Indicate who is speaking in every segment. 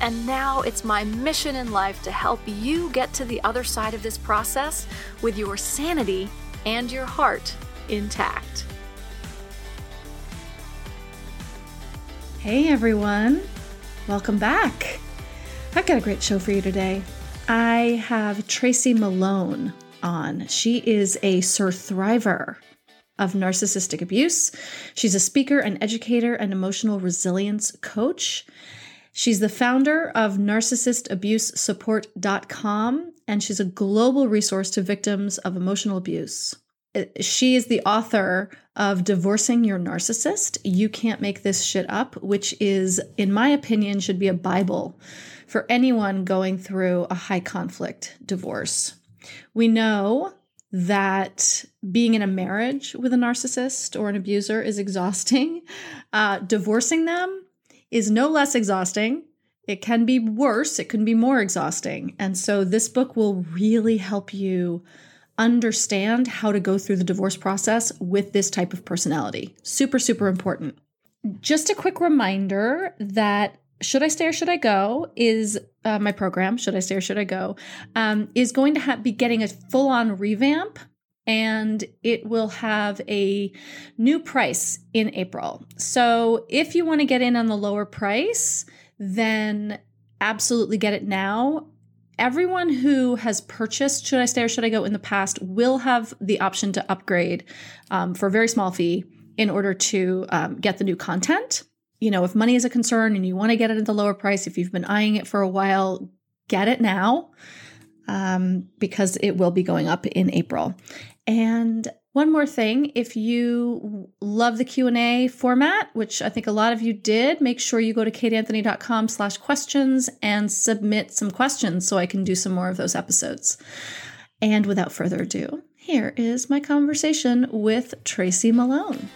Speaker 1: and now it's my mission in life to help you get to the other side of this process with your sanity and your heart intact.
Speaker 2: Hey everyone, welcome back. I've got a great show for you today. I have Tracy Malone on. She is a survivor of narcissistic abuse. She's a speaker, an educator, and emotional resilience coach. She's the founder of narcissistabusesupport.com, and she's a global resource to victims of emotional abuse. Uh, she is the author of Divorcing Your Narcissist. You Can't Make This Shit Up, which is, in my opinion, should be a Bible for anyone going through a high conflict divorce. We know that being in a marriage with a narcissist or an abuser is exhausting. Uh, divorcing them is no less exhausting. It can be worse, it can be more exhausting. And so this book will really help you understand how to go through the divorce process with this type of personality. Super, super important. Just a quick reminder that should I Stay or Should I Go is uh, my program, Should I Stay or Should I Go, um, is going to ha- be getting a full on revamp and it will have a new price in April. So if you want to get in on the lower price, then absolutely get it now. Everyone who has purchased Should I Stay or Should I Go in the past will have the option to upgrade um, for a very small fee in order to um, get the new content. You know, if money is a concern and you want to get it at the lower price, if you've been eyeing it for a while, get it now um, because it will be going up in April. And one more thing, if you love the Q&A format, which I think a lot of you did, make sure you go to kateanthony.com slash questions and submit some questions so I can do some more of those episodes. And without further ado, here is my conversation with Tracy Malone.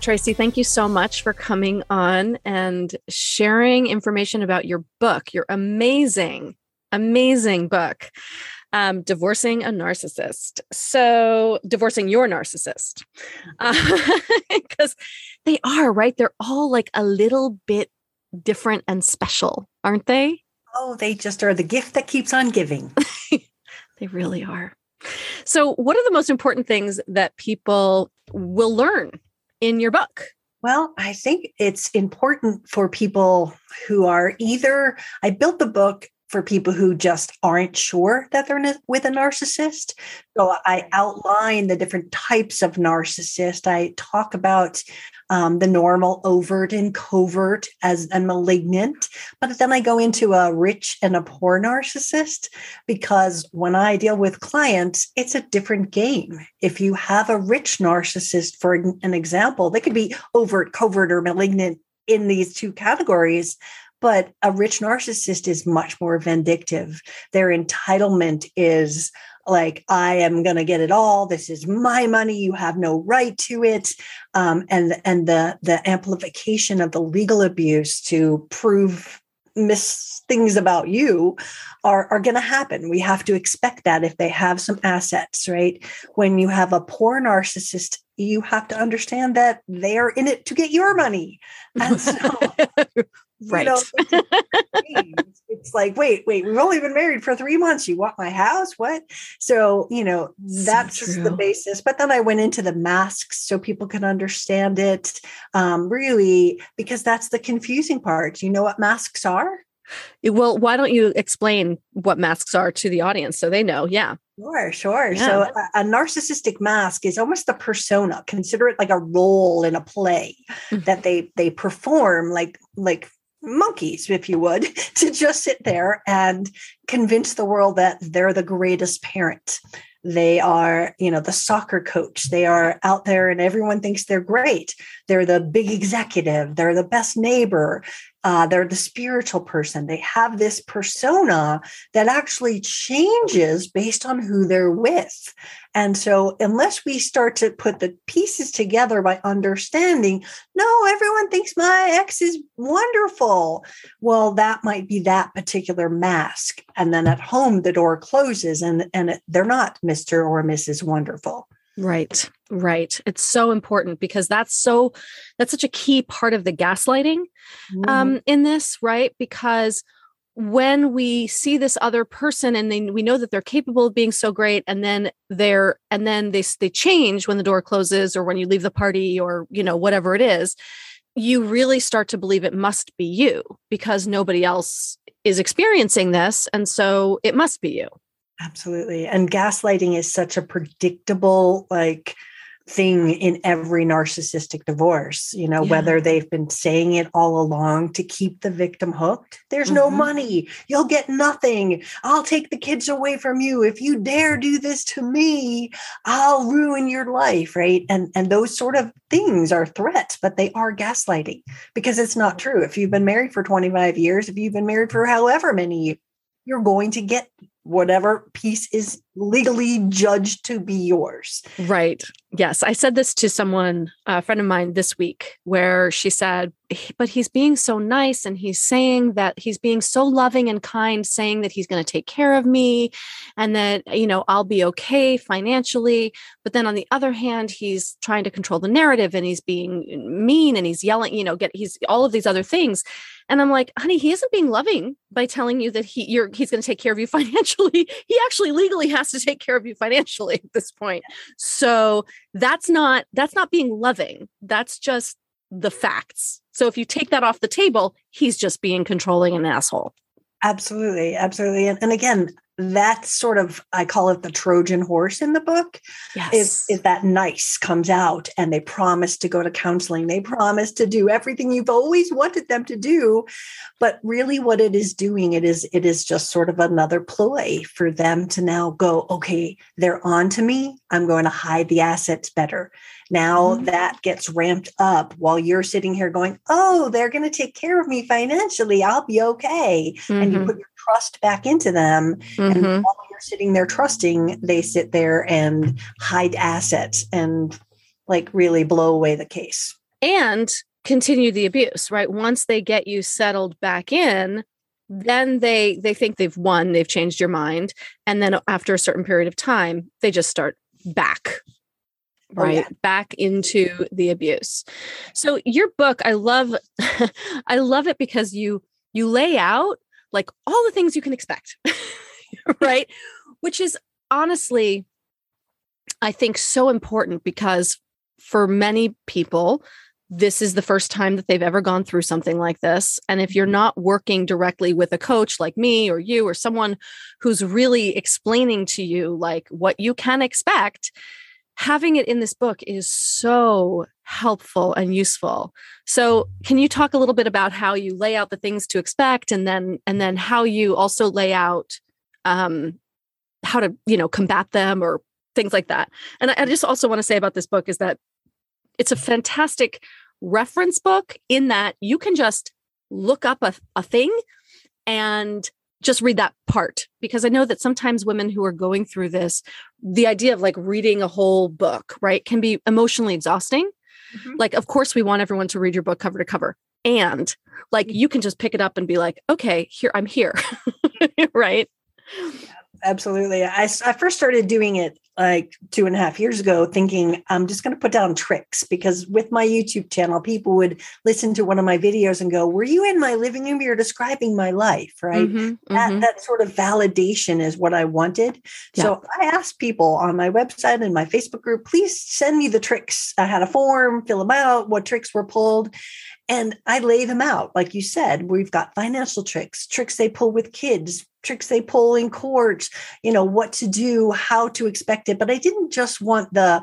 Speaker 2: Tracy, thank you so much for coming on and sharing information about your book, your amazing, amazing book, um, Divorcing a Narcissist. So, divorcing your narcissist. Because uh, they are, right? They're all like a little bit different and special, aren't they?
Speaker 3: Oh, they just are the gift that keeps on giving.
Speaker 2: they really are. So, what are the most important things that people will learn in your book?
Speaker 3: Well, I think it's important for people who are either, I built the book for people who just aren't sure that they're with a narcissist. So I outline the different types of narcissist. I talk about um, the normal overt and covert as a malignant. But then I go into a rich and a poor narcissist because when I deal with clients, it's a different game. If you have a rich narcissist, for an example, they could be overt, covert, or malignant in these two categories. But a rich narcissist is much more vindictive. Their entitlement is like i am going to get it all. This is my money. You have no right to it. Um, and and the the amplification of the legal abuse to prove miss things about you are are going to happen. We have to expect that if they have some assets right? When you have a poor narcissist you have to understand that they are in it to get your money. And so
Speaker 2: right you know,
Speaker 3: it's like wait wait we've only been married for three months. You want my house? What? So you know that's so the basis. But then i went into the masks so people can understand it um, really because that's the confusing part. You know what masks are?
Speaker 2: Well why don't you explain what masks are to the audience so they know? Yeah
Speaker 3: Sure, sure. Yeah. So a, a, narcissistic mask is almost the persona. Consider it like a role in a play mm-hmm. that they they perform like like monkeys, if you would, to just sit there and convince the world that they're the greatest parent. They are, you know, the soccer coach. They are out there and everyone thinks they're great. They're the big executive. They're the best neighbor. uh, they're the spiritual person. They have this persona that actually changes based on who they're with. And so, unless we start to put the pieces together by understanding, no, everyone thinks my ex is wonderful. Well, that might be that particular mask. And then at home, the door closes and, and they're not Mr. or Mrs. Wonderful.
Speaker 2: Right, right. It's so important because that's so that's such a key part of the gaslighting mm. um, in this, right? Because when we see this other person and they, we know that they're capable of being so great and then they're and then they they change when the door closes or when you leave the party or you know whatever it is you really start to believe it must be you because nobody else is experiencing this and so it must be you
Speaker 3: Absolutely. And gaslighting is such a predictable, like, thing in every narcissistic divorce, you know, yeah. whether they've been saying it all along to keep the victim hooked. There's mm-hmm. no money. You'll get nothing. I'll take the kids away from you. If you dare do this to me, I'll ruin your life, right? And and those sort of things are threats, but they are gaslighting because it's not true. If you've been married for 25 years, if you've been married for however many years, you're going to get whatever piece is legally judged to be yours.
Speaker 2: Right. Yes. I said this to someone, a friend of mine this week, where she said, but he's being so nice and he's saying that he's being so loving and kind, saying that he's going to take care of me and that, you know, I'll be okay financially. But then on the other hand, he's trying to control the narrative and he's being mean and he's yelling, you know, get he's all of these other things. And I'm like, honey, he isn't being loving by telling you that he you're he's going to take care of you financially. he actually legally has to take care of you financially at this point. So that's not that's not being loving. That's just the facts. So if you take that off the table, he's just being controlling an asshole.
Speaker 3: Absolutely, absolutely. And, and again, that sort of I call it the Trojan horse in the book. Yes. Is, is that nice comes out and they promise to go to counseling. They promise to do everything you've always wanted them to do. But really what it is doing, it is it is just sort of another ploy for them to now go, okay, they're on to me. I'm going to hide the assets better. Now mm-hmm. that gets ramped up while you're sitting here going, oh, they're going to take care of me financially. I'll be okay. Mm-hmm. And you mm-hmm. put your trust back into them. Mm-hmm. And while you're sitting there trusting, they sit there and hide assets and like really blow away the case.
Speaker 2: And continue the abuse, right? Once they get you settled back in, then they they think they've won they've changed your mind and then after a certain period of time they just start back right oh, yeah. back into the abuse so your book i love i love it because you you lay out like all the things you can expect right which is honestly i think so important because for many people this is the first time that they've ever gone through something like this. And if you're not working directly with a coach like me or you or someone who's really explaining to you like what you can expect, having it in this book is so helpful and useful. So, can you talk a little bit about how you lay out the things to expect, and then and then how you also lay out um, how to you know combat them or things like that? And I just also want to say about this book is that it's a fantastic reference book in that you can just look up a, a thing and just read that part because I know that sometimes women who are going through this, the idea of like reading a whole book, right, can be emotionally exhausting. Mm-hmm. Like, of course, we want everyone to read your book cover to cover. And like, you can just pick it up and be like, okay, here, I'm here. right.
Speaker 3: Yeah, absolutely. I, I first started doing it like two and a half years ago thinking i'm just going to put down tricks because with my youtube channel people would listen to one of my videos and go were you in my living room you're describing my life right mm-hmm, that, mm-hmm. that sort of validation is what i wanted yeah. so i asked people on my website and my facebook group please send me the tricks i had a form fill them out what tricks were pulled and I lay them out. Like you said, we've got financial tricks, tricks they pull with kids, tricks they pull in court, you know, what to do, how to expect it. But I didn't just want the,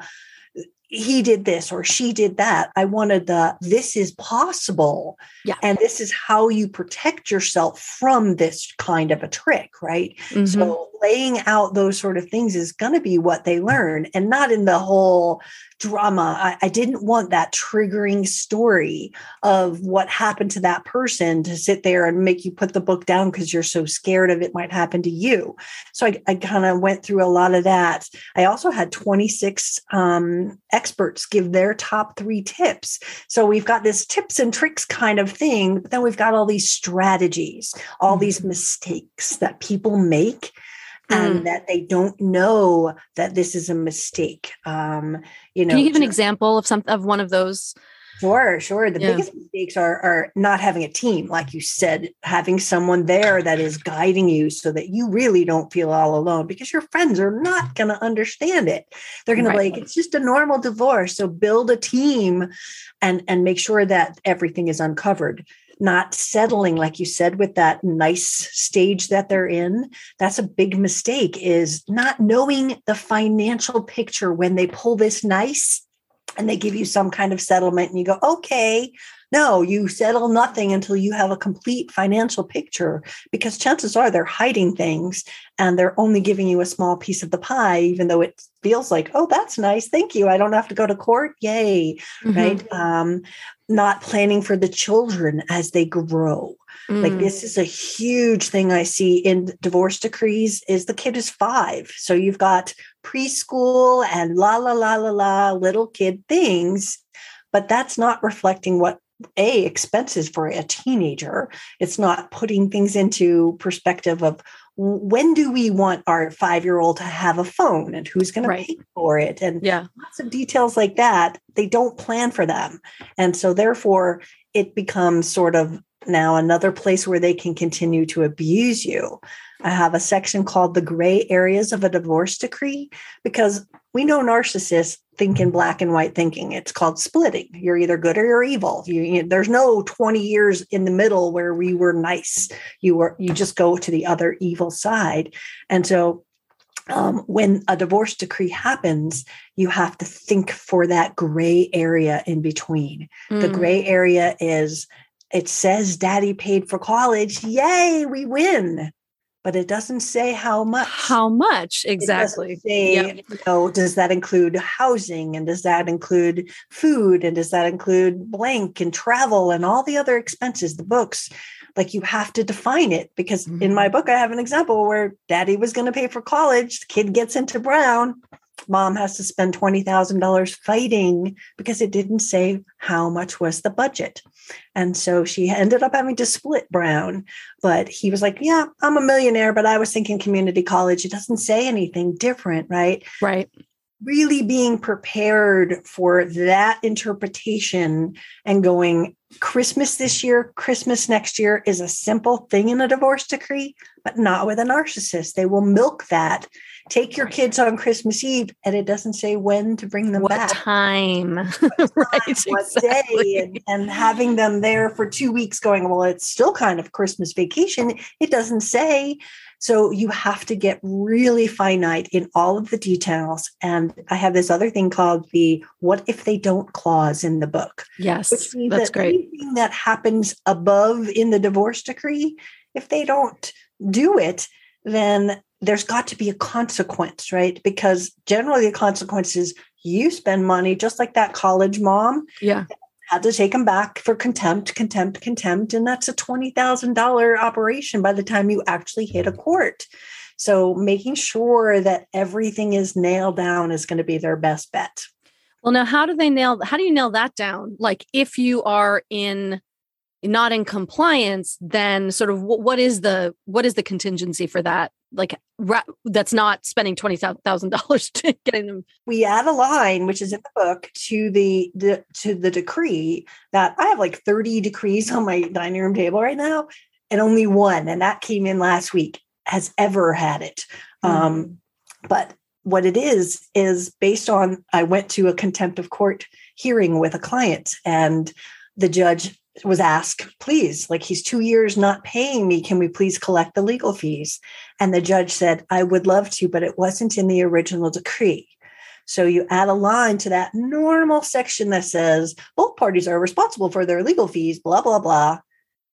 Speaker 3: he did this or she did that. I wanted the this is possible. Yeah. And this is how you protect yourself from this kind of a trick, right? Mm-hmm. So laying out those sort of things is going to be what they learn and not in the whole drama. I, I, didn't want that triggering story of what happened to that person to sit there and make you put the book down because you're so scared of it might happen to you. So I, I kind of went through a lot of that. I also had 26 um, experts give their top three tips. So we've got this tips and tricks kind of thing, but then we've got all these strategies, all mm-hmm. these mistakes that people make and mm. that they don't know that this is a mistake. Um, you know,
Speaker 2: can you give an example of some of one of those?
Speaker 3: Sure, sure. The yeah. biggest mistakes are are not having a team, like you said, having someone there that is guiding you so that you really don't feel all alone because your friends are not going to understand it. They're going right. to like it's just a normal divorce. So build a team and and make sure that everything is uncovered not settling like you said with that nice stage that they're in. That's a big mistake is not knowing the financial picture. When they pull this nice and they give you some kind of settlement and you go okay. No you settle nothing until you have a complete financial picture because chances are they're hiding things and they're only giving you a small piece of the pie even though it feels like oh that's nice. Thank you. I don't have to go to court. Yay. Mm-hmm. right? Um, not planning for the children as they grow. Mm. Like this is a huge thing I see in divorce decrees is the kid is 5. So you've got preschool and la la la la la little kid things, but that's not reflecting what a expenses for a teenager. It's not putting things into perspective of when do we want our five year old to have a phone and who's going right. to pay for it? And
Speaker 2: yeah.
Speaker 3: lots of details like that they don't plan for them. And so therefore it becomes sort of now another place where they can continue to abuse you. I have a section called the gray areas of a divorce decree because we know narcissists think in black and white thinking. It's called splitting. You're either good or you're evil. You, you, there's no 20 years in the middle where we were nice. You were you just go to the other evil side. And so um, when a divorce decree happens, you have to think for that gray area in between. Mm. The gray area is it says daddy paid for college. Yay, we win but it doesn't say how much.
Speaker 2: How much exactly?
Speaker 3: Say, yep. you know, does that include housing and does that include food and does that include blank and travel and all the other expenses, the books? Like you have to define it because mm-hmm. in my mm-hmm. book, I have an example where daddy was going to pay for college, the kid gets into Brown, mom has to spend $20,000 fighting because it didn't say how much was the budget. And so she ended up having to split Brown. But he was like, Yeah, I'm a millionaire, but I was thinking community college. It doesn't say anything different, right?
Speaker 2: Right.
Speaker 3: Really being prepared for that interpretation and going, Christmas this year, Christmas next year is a simple thing in a divorce decree, but not with a narcissist. They will milk that take your kids on Christmas Eve, and it doesn't say when to bring them
Speaker 2: what
Speaker 3: back.
Speaker 2: Time.
Speaker 3: What time, right. What exactly. day, and, and having them there for two weeks going, well, it's still kind of Christmas vacation. It doesn't say. So you have to get really finite in all of the details. And I have this other thing called the what if they don't clause in the book.
Speaker 2: Yes. Which means that's that great.
Speaker 3: Anything that happens above in the divorce decree, if they don't do it, then there's got to be a consequence, right? Because generally the consequence is you spend money just like that college mom.
Speaker 2: Yeah.
Speaker 3: Had to take them back for contempt, contempt, contempt. And that's a $20,000 operation by the time you actually hit a court. So making sure that everything is nailed down is going to be their best bet.
Speaker 2: Well, now how do they nail how do you nail that down? Like if you are in not in compliance then sort of what is the what is the contingency for that? Like ra- that's not spending $20000 to getting them.
Speaker 3: We add a line which is in the book to the, the to the decree that i have like 30 decrees on my dining room table right now and only one and that came in last week has ever had it. Mm-hmm. um, but what it is is based on i went to a contempt of court hearing with a client and the judge was asked, please, like he's two years not paying me. Can we please collect the legal fees? And the judge said, I would love to, but it wasn't in the original decree. So you add a line to that normal section that says both parties are responsible for their legal fees, blah, blah, blah.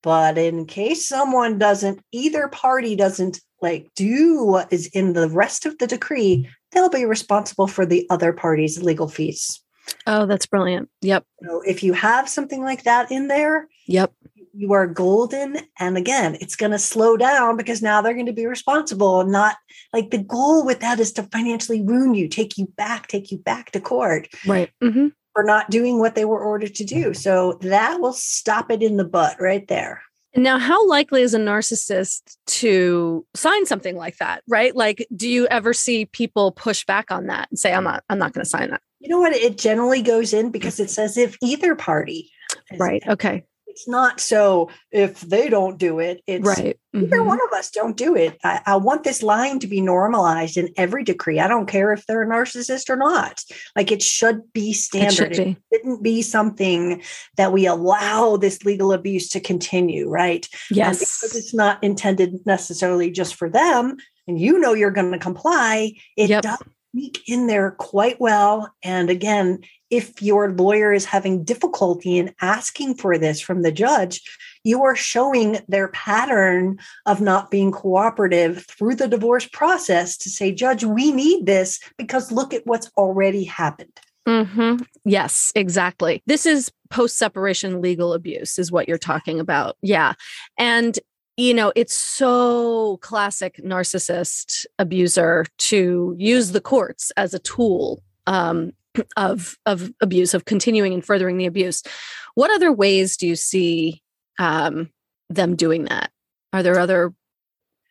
Speaker 3: But in case someone doesn't, either party doesn't like do what is in the rest of the decree, they'll be responsible for the other party's legal fees.
Speaker 2: Oh, that's brilliant. Yep.
Speaker 3: So if you have something like that in there,
Speaker 2: Yep.
Speaker 3: you are golden. And again, it's going to slow down because now they're going to be responsible and not like the goal with that is to financially ruin you, take you back, take you back to court
Speaker 2: Right. hmm
Speaker 3: for not doing what they were ordered to do. So that will stop it in the butt right there.
Speaker 2: Now, how likely is a narcissist to sign something like that? Right? Like, do you ever see people push back on that and say, "I'm not, I'm not going to sign that"?
Speaker 3: You know what? It generally goes in because it says if either party.
Speaker 2: Right. Okay.
Speaker 3: It's not so if they don't do it, it's
Speaker 2: Right.
Speaker 3: either
Speaker 2: Mhm.
Speaker 3: one of us don't do it. I, I want this line to be normalized in every decree. I don't care if they're a narcissist or not. Like it should be
Speaker 2: It
Speaker 3: standard.
Speaker 2: should
Speaker 3: It, shouldn't be something that we allow this legal abuse to continue, right? And because
Speaker 2: Yes.
Speaker 3: it's not intended necessarily just for them, and you know you're going to comply, it
Speaker 2: Yep.
Speaker 3: does sneak in there quite well. And again, if your lawyer is having difficulty in asking for this from the judge, you are showing their pattern of not being cooperative through the divorce process to say, Judge, we need this because look at what's already happened.
Speaker 2: hmm Yes, exactly. This is post separation legal abuse, is what you're talking about. Yeah. And, you know, it's so classic narcissist abuser to use the courts as a tool um, of, of abuse, of continuing and furthering the abuse. What other ways do you see um, them doing that? Are there other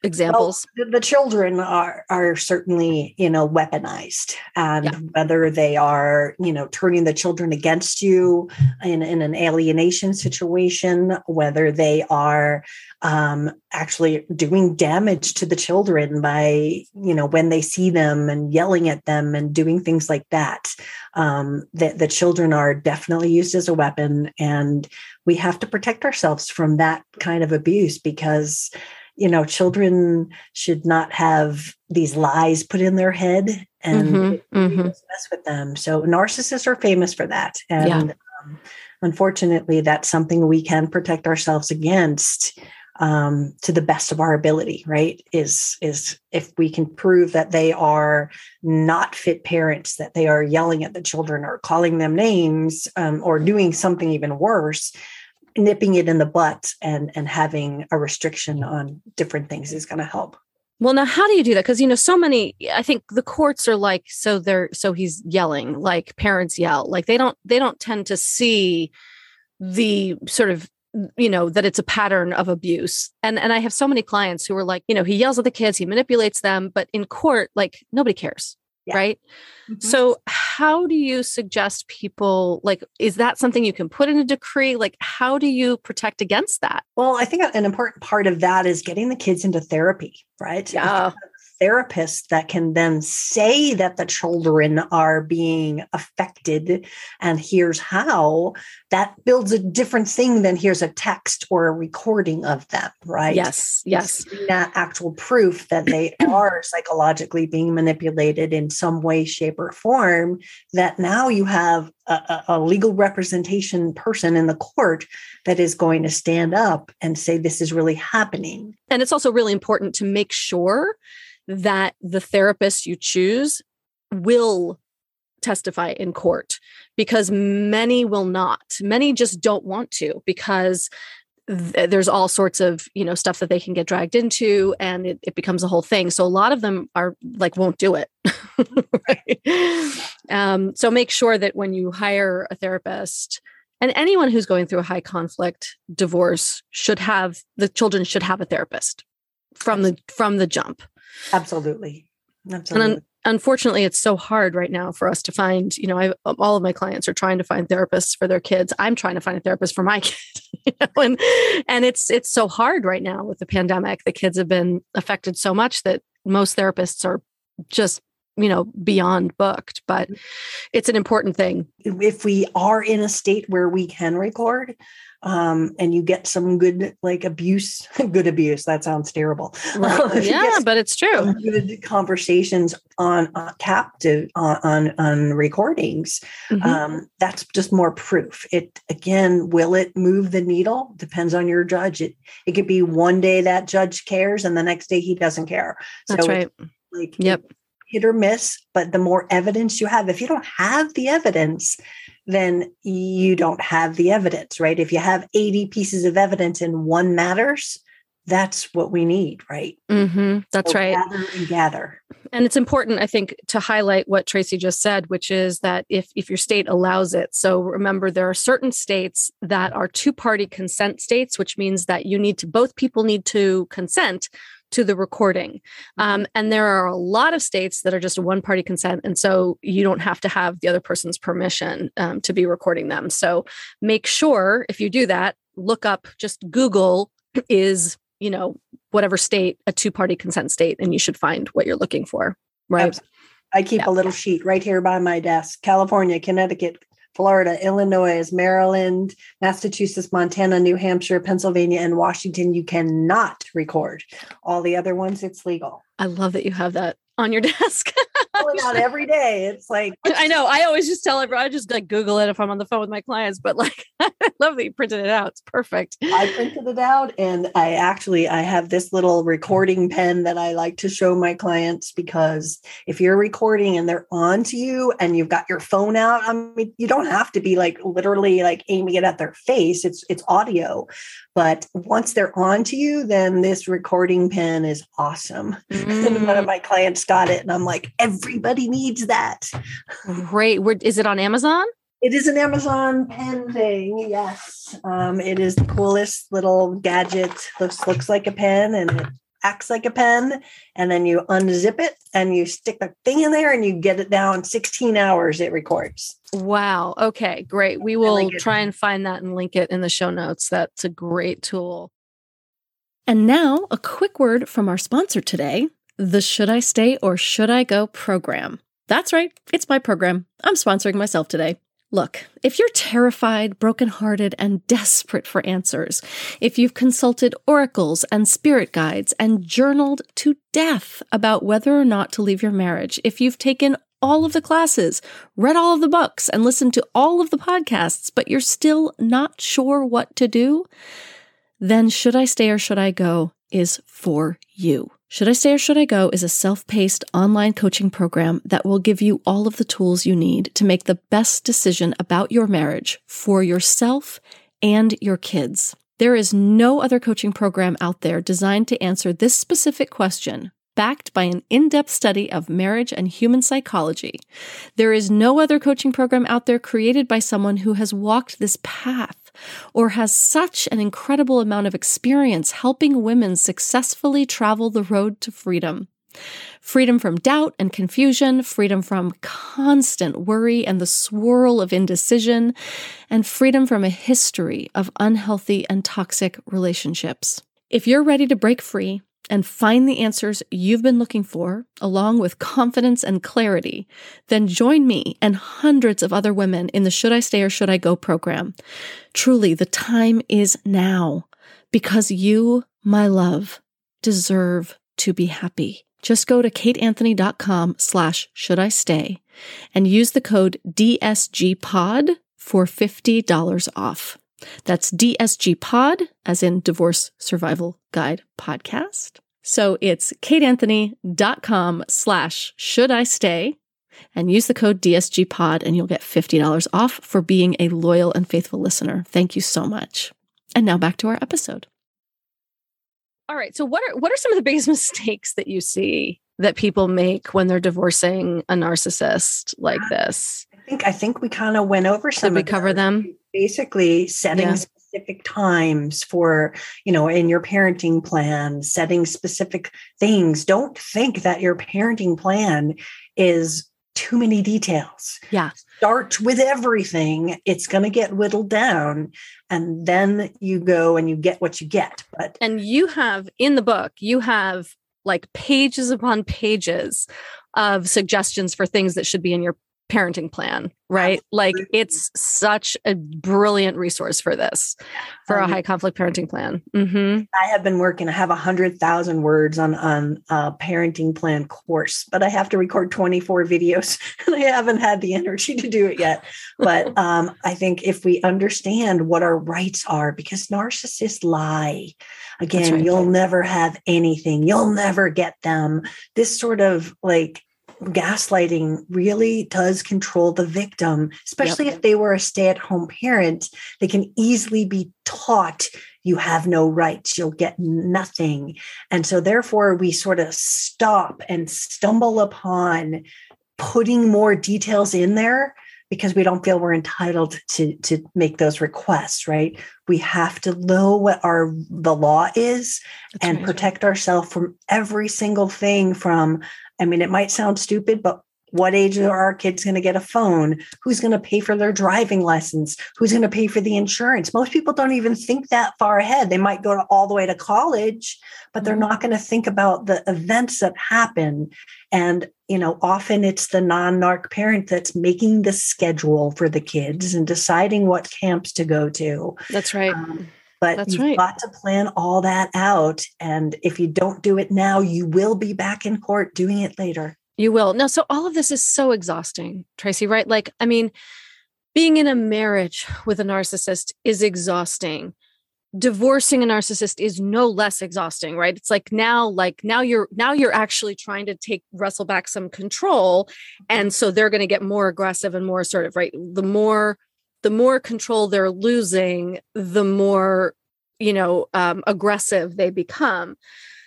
Speaker 2: examples?
Speaker 3: the, the children are are certainly you know weaponized and
Speaker 2: Yeah.
Speaker 3: whether they are you know turning the children against you in, in an alienation situation whether they are um, actually doing damage to the children by you know when they see them and yelling at them and doing things like that um, the, the children are definitely used as a weapon and we have to protect ourselves from that kind of abuse because you know children should not have these lies put in their head and
Speaker 2: Mhm,
Speaker 3: really
Speaker 2: mhm.
Speaker 3: mess with them so narcissists are famous for that and
Speaker 2: Yeah.
Speaker 3: um, unfortunately that's something we can protect ourselves against um, to the best of our ability right is is if we can prove that they are not fit parents that they are yelling at the children or calling them names um, or doing something even worse nipping it in the butt and and having a restriction mm. on different things is going to help
Speaker 2: Well, now how do you do that? Because you know, so many. I think the courts are like, so they're so he's yelling, like parents yell, like they don't they don't tend to see the sort of you know that it's a pattern of abuse and and i have so many clients who are like you know he yells at the kids he manipulates them but in court like nobody cares
Speaker 3: Yeah.
Speaker 2: right? Mm-hmm. So how do you suggest people like is that something you can put in a decree? Like how do you protect against that?
Speaker 3: Well i think an important part of that is getting the kids into therapy right? If you have a therapist that can then say that the children are being affected and here's how that builds a different thing than here's a text or a recording of them right?
Speaker 2: Yes yes.
Speaker 3: That actual proof that they are psychologically being manipulated in some way shape or form that now you have a- a legal representation person in the court that is going to stand up and say this is really happening.
Speaker 2: And it's also really important to make sure that the therapist you choose will testify in court because many will not. Many just don't want to because th- there's all sorts of you know stuff that they can get dragged into and it, it becomes a whole thing so a lot of them are like won't do it right? um, so make sure that when you hire a therapist and anyone who's going through a high conflict divorce should have the children should have a therapist from the from the jump
Speaker 3: absolutely. Absolutely.
Speaker 2: And unfortunately it's so hard right now for us to find you know I, um, all of my clients are trying to find therapists for their kids. I'm trying to find a therapist for my kid you know? and and it's it's so hard right now with the pandemic. The kids have been affected so much that most therapists are just you know beyond booked but it's an important thing.
Speaker 3: If we are in a state where we can record um, and you get some good like abuse good abuse that sounds terrible.
Speaker 2: Yeah but it's true.
Speaker 3: good conversations on uh, captive on, on on recordings
Speaker 2: Mhm.
Speaker 3: um, that's just more proof. It again will it move the needle? Depends on your judge. It it could be one day that judge cares and the next day he doesn't care.
Speaker 2: That's
Speaker 3: so
Speaker 2: right.
Speaker 3: like
Speaker 2: Yep.
Speaker 3: Hit or miss, but the more evidence you have, if you don't have the evidence, then you don't have the evidence, right? If you have 80 pieces of evidence and one matters, that's what we need, right?
Speaker 4: Mm-hmm. That's
Speaker 3: So
Speaker 4: right.
Speaker 3: Gather and gather.
Speaker 4: and it's important i think to highlight what tracy just said which is that if if your state allows it so remember there are certain states that are two party consent states which means that you need to both people need to consent to the recording. Um, and there are a lot of states that are just one party consent and so you don't have to have the other person's permission um, to be recording them. So make sure if you do that look up just google is you know whatever state a two party consent state and you should find what you're looking for. Right?
Speaker 3: Abs- I keep
Speaker 4: Yeah.
Speaker 3: a little sheet right here by my desk. California, Connecticut, Florida, Illinois, Maryland, Massachusetts, Montana, New Hampshire, Pennsylvania, and Washington. You cannot record. All the other ones, it's legal.
Speaker 4: I love that you have that on your desk
Speaker 3: Pulling out every day. It's like
Speaker 4: i know i always just tell everyone i just like google it if i'm on the phone with my clients but like i love that you printed it out it's perfect
Speaker 3: I printed it out and I actually I have this little recording pen that I like to show my clients because if you're recording and they're on to you and you've got your phone out, I mean you don't have to be like literally like aiming it at their face. It's it's audio. But once they're on to you, then this recording pen is awesome. And one of
Speaker 4: Mm,
Speaker 3: my clients got it and I'm like, everybody needs that.
Speaker 4: great Where, is it on amazon
Speaker 3: It is an Amazon pen thing. Yes. Um, it is the coolest little gadget. Looks looks like a pen and it acts like a pen. And then you unzip it and you stick the thing in there and you get it down 16 hours it records.
Speaker 4: wow okay great we will try and find that and link it in the show notes that's a great tool
Speaker 2: And now, a quick word from our sponsor today the Should I Stay or Should I Go program. That's right, it's my program. I'm sponsoring myself today. Look, if you're terrified, brokenhearted, and desperate for answers, if you've consulted oracles and spirit guides and journaled to death about whether or not to leave your marriage, if you've taken all of the classes, read all of the books, and listened to all of the podcasts, but you're still not sure what to do, then Should I Stay or Should I Go is for you. Should I Stay or Should I Go is a self paced online coaching program that will give you all of the tools you need to make the best decision about your marriage for yourself and your kids. There is no other coaching program out there designed to answer this specific question. Backed by an in depth study of marriage and human psychology. There is no other coaching program out there created by someone who has walked this path or has such an incredible amount of experience helping women successfully travel the road to freedom. Freedom from doubt and confusion, freedom from constant worry and the swirl of indecision, and freedom from a history of unhealthy and toxic relationships. If you're ready to break free and find the answers you've been looking for, along with confidence and clarity, then join me and hundreds of other women in the Should I Stay or Should I Go program. Truly, the time is now because you, my love, deserve to be happy. Just go to kateanthony.com slash should I stay and use the code DSGPOD for $50 off. That's DSG Pod, as in Divorce Survival Guide Podcast. So it's kateanthony.com slash should I stay and use the code DSG Pod and you'll get $50 off for being a loyal and faithful listener. Thank you so much. And now back to our episode.
Speaker 4: All right. So what are what are some of the biggest mistakes that you see that people make when they're divorcing a narcissist like this?
Speaker 3: I think I think we kind of went over some Did
Speaker 4: we
Speaker 3: of
Speaker 4: cover
Speaker 3: those.
Speaker 4: them?
Speaker 3: Basically setting
Speaker 4: Yeah.
Speaker 3: specific times for, you know, in your parenting plan, setting specific things. Don't think that your parenting plan is too many details.
Speaker 4: Yeah.
Speaker 3: Start with everything. It's going to get whittled down and then you go and you get what you get. But
Speaker 4: And you have in the book, you have like pages upon pages of suggestions for things that should be in your parenting plan, right? Like it's such a brilliant resource for this, for a
Speaker 3: Um,
Speaker 4: high conflict parenting plan. hmm
Speaker 3: I have been working. I have a hundred thousand words on on a parenting plan course, but I have to record twenty four videos, and I haven't had the energy to do it yet. But um, I think if we understand what our rights are, because narcissists lie. Again,
Speaker 4: right.
Speaker 3: you'll never have anything. You'll never get them. This sort of like gaslighting really does control the victim, especially yep. if they were a stay at home parent. They can easily be taught you have no rights, you'll get nothing. And so, therefore, we sort of stop and stumble upon putting more details in there because we don't feel we're entitled to to make those requests right we have to know what our the law is That's and right. protect ourselves from every single thing from i mean it might sound stupid but what age are our kids going to get a phone? Who's going to pay for their driving lessons? Who's going to pay for the insurance? Most people don't even think that far ahead. They might go to, all the way to college but they're mm-hmm. not going to think about the events that happen. And you know often it's the non-narc parent that's making the schedule for the kids and deciding what camps to go to.
Speaker 2: That's right. Um,
Speaker 3: but That's you've right. got to plan all that out. And if you don't do it now, you will be back in court doing it later.
Speaker 2: You will. No, so all of this is so exhausting, Tracy, right? Like, I mean, being in a marriage with a narcissist is exhausting. Divorcing a narcissist is no less exhausting, right? It's like now, like now you're now you're actually trying to take wrestle back some control. And so they're going to get more aggressive and more assertive, right? The more the more control they're losing, the more, you know, um, aggressive they become.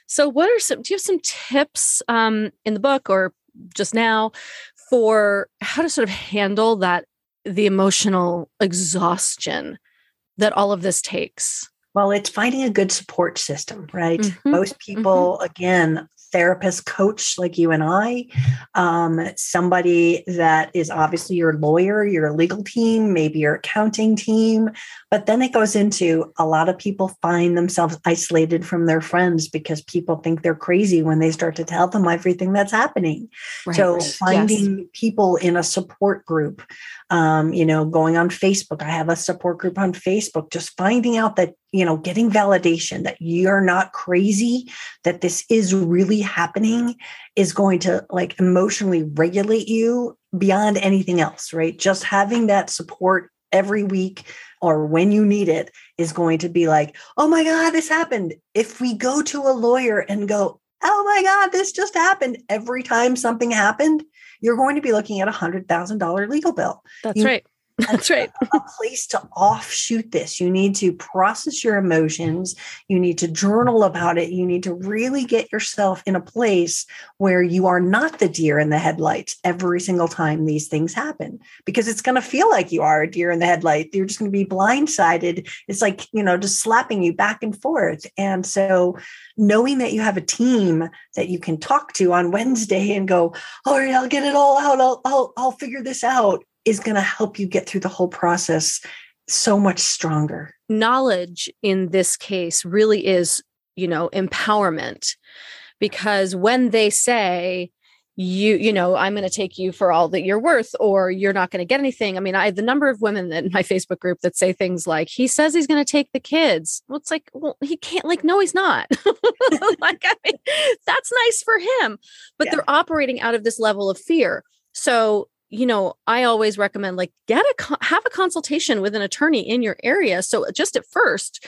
Speaker 2: So, what are some? Do you have some tips um, in the book or just now for how to sort of handle that the emotional exhaustion that all of this takes?
Speaker 3: Well, it's finding a good support system, right? Mm-hmm. Most people, mm-hmm. again, therapist coach like you and I, um, somebody that is obviously your lawyer, your legal team, maybe your accounting team. But then it goes into a lot of people find themselves isolated from their friends because people think they're crazy when they start to tell them everything that's happening. Right. So finding yes. people in a support group, um, you know, going on Facebook. I have a support group on Facebook, just finding out that you know, getting validation that you're not crazy, that this is really happening is going to like emotionally regulate you beyond anything else, right? Just having that support every week or when you need it is going to be like, oh my God, this happened. If we go to a lawyer and go, oh my God, this just happened every time something happened, you're going to be looking at a hundred thousand dollar legal bill.
Speaker 2: That's you, right.
Speaker 3: That's right. a place to offshoot this. You need to process your emotions. You need to journal about it. You need to really get yourself in a place where you are not the deer in the headlights every single time these things happen, because it's going to feel like you are a deer in the headlight. You're just going to be blindsided. It's like, you know, just slapping you back and forth. And so, knowing that you have a team that you can talk to on Wednesday and go, all right, I'll get it all out. I'll, I'll, I'll figure this out is going to help you get through the whole process so much stronger.
Speaker 2: Knowledge in this case really is, you know, empowerment because when they say, you you know i'm going to take you for all that you're worth or you're not going to get anything i mean i the number of women in my facebook group that say things like he says he's going to take the kids well it's like well he can't like no he's not like i mean that's nice for him but yeah. they're operating out of this level of fear so you know, I always recommend like get a have a consultation with an attorney in your area. So just at first,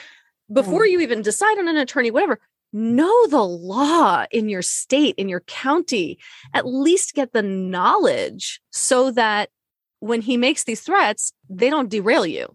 Speaker 2: before mm. you even decide on an attorney, whatever, know the law in your state, in your county. At least get the knowledge so that when he makes these threats, they don't derail you.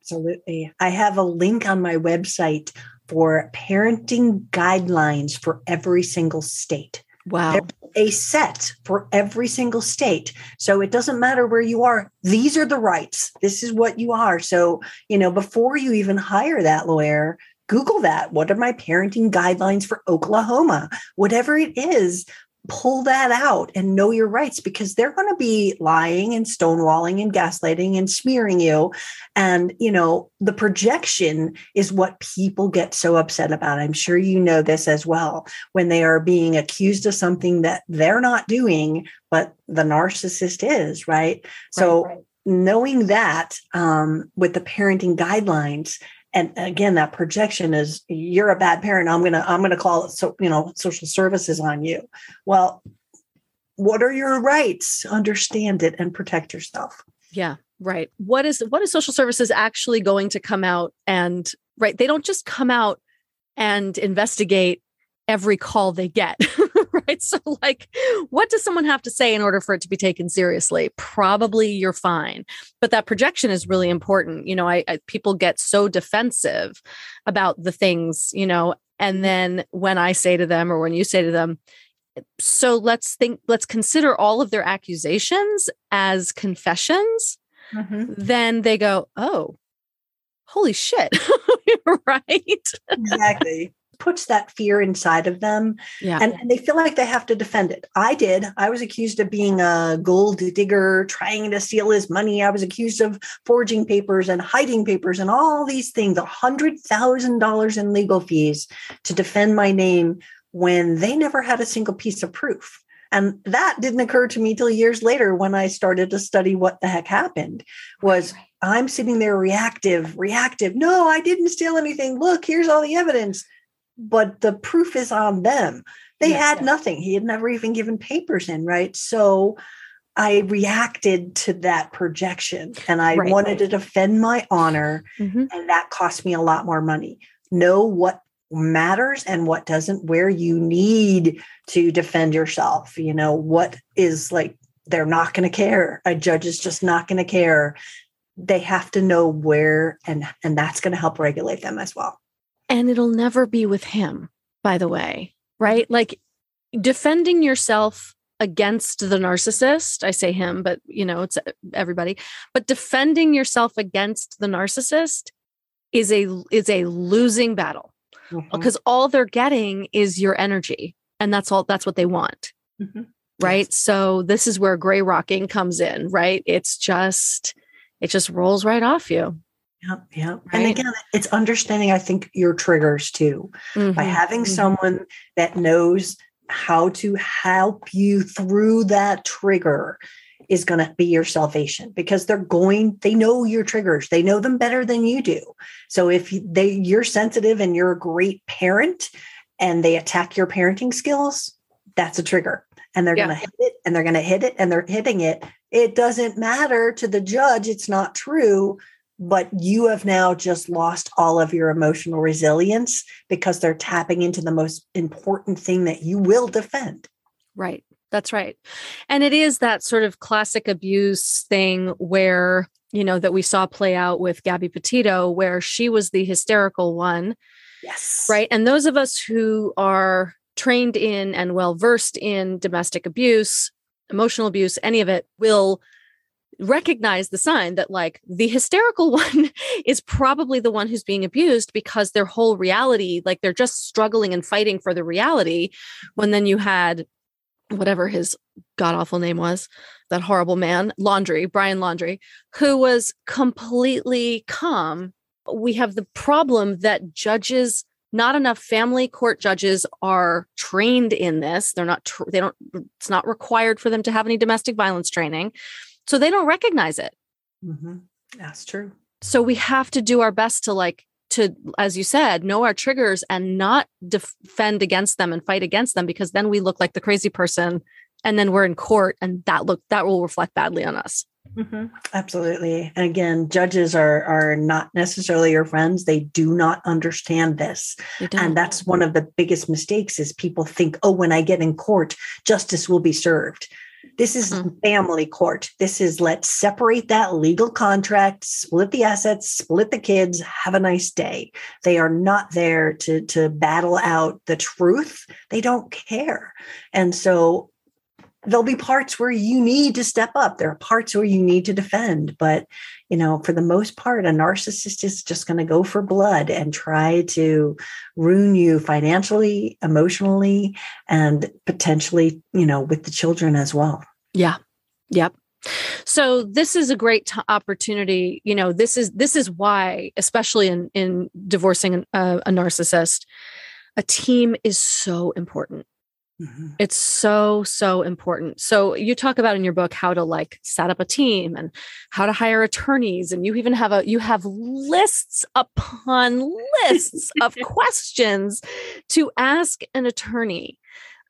Speaker 3: Absolutely. I have a link on my website for parenting guidelines for every single state.
Speaker 2: Wow.
Speaker 3: A set for every single state. So it doesn't matter where you are. These are the rights. This is what you are. So, you know, before you even hire that lawyer, Google that. What are my parenting guidelines for Oklahoma? Whatever it is, pull that out and know your rights because they're going to be lying and stonewalling and gaslighting and smearing you. And you know the projection is what people get so upset about. I'm sure you know this as well. When they are being accused of something that they're not doing but the narcissist is right, right so right. knowing that um, with the parenting guidelines and again that projection is you're a bad parent i'm gonna i'm gonna call it so you know social services on you. Well what are your rights? Understand it and protect yourself.
Speaker 2: Yeah right. What is what is social services actually going to come out and right they don't just come out and investigate every call they get right? So, like, what does someone have to say in order for it to be taken seriously? Probably you're fine, but that projection is really important. You know, I, I people get so defensive about the things, you know, and then when I say to them, or when you say to them, so let's think, let's consider all of their accusations as confessions. Mm-hmm. Then they go, oh, holy shit. right?
Speaker 3: exactly puts that fear inside of them
Speaker 2: yeah.
Speaker 3: and, and, they feel like they have to defend it i did i was accused of being a gold digger trying to steal his money i was accused of forging papers and hiding papers and all these things a hundred thousand dollars in legal fees to defend my name when they never had a single piece of proof and that didn't occur to me till years later when i started to study what the heck happened was I'm sitting there reactive, reactive. No, I didn't steal anything. Look, here's all the evidence. But the proof is on them. They yeah, had yeah. nothing. He had never even given papers in, right? So I reacted to that projection and I right. wanted to defend my honor. Mm-hmm. And that cost me a lot more money. Know what matters and what doesn't, where you need to defend yourself. You know, what is like, they're not going to care. A judge is just not going to care they have to know where and and that's going to help regulate them as well
Speaker 2: and it'll never be with him by the way right like defending yourself against the narcissist i say him but you know it's everybody but defending yourself against the narcissist is a is a losing battle mm-hmm. because all they're getting is your energy and that's all that's what they want mm-hmm. right yes. so this is where gray rocking comes in right it's just it just rolls right off you.
Speaker 3: Yeah, yeah. Right? And again, it's understanding, I think, your triggers too. Mm-hmm. By having mm-hmm. someone that knows how to help you through that trigger is going to be your salvation because they're going they know your triggers they know them better than you do so if they you're sensitive and you're a great parent and they attack your parenting skills that's a trigger and they're yeah. going to hit it and they're going to hit it and they're hitting it it doesn't matter to the judge, it's not true, but you have now just lost all of your emotional resilience because they're tapping into the most important thing that you will defend.
Speaker 2: Right. That's right. And it is that sort of classic abuse thing where, you know, that we saw play out with Gabby Petito, where she was the hysterical one.
Speaker 3: Yes.
Speaker 2: Right. And those of us who are trained in and well versed in domestic abuse emotional abuse, any of it will recognize the sign that like the hysterical one is probably the one who's being abused because their whole reality like they're just struggling and fighting for the reality when then you had whatever his god awful name was that horrible man Laundrie Brian Laundrie who was completely calm. We have the problem that judges not enough family court judges are trained in this. They're not they don't it's not required for them to have any domestic violence training so they don't recognize it
Speaker 3: mm-hmm. that's true
Speaker 2: so we have to do our best to like to as you said know our triggers and not defend against them and fight against them because then we look like the crazy person and then we're in court and that look that will reflect badly on us
Speaker 3: Mm-hmm. Absolutely. And again, judges are are not necessarily your friends. They do not understand this. And that's one of the biggest mistakes is people think, oh, when I get in court, justice will be served. This is mm-hmm. family court. This is let's separate that legal contract, split the assets, split the kids, have a nice day. They are not there to, to battle out the truth. They don't care. And so there'll be parts where you need to step up. There are parts where you need to defend but you know for the most part a narcissist is just going to go for blood and try to ruin you financially emotionally and potentially you know with the children as well.
Speaker 2: Yeah. Yep. So this is a great t- opportunity you know this is this is why especially in in divorcing a, uh, a narcissist a team is so important Mm-hmm. It's so, so important. So you talk about in your book how to like set up a team and how to hire attorneys. And you even have a you have lists upon lists of questions to ask an attorney.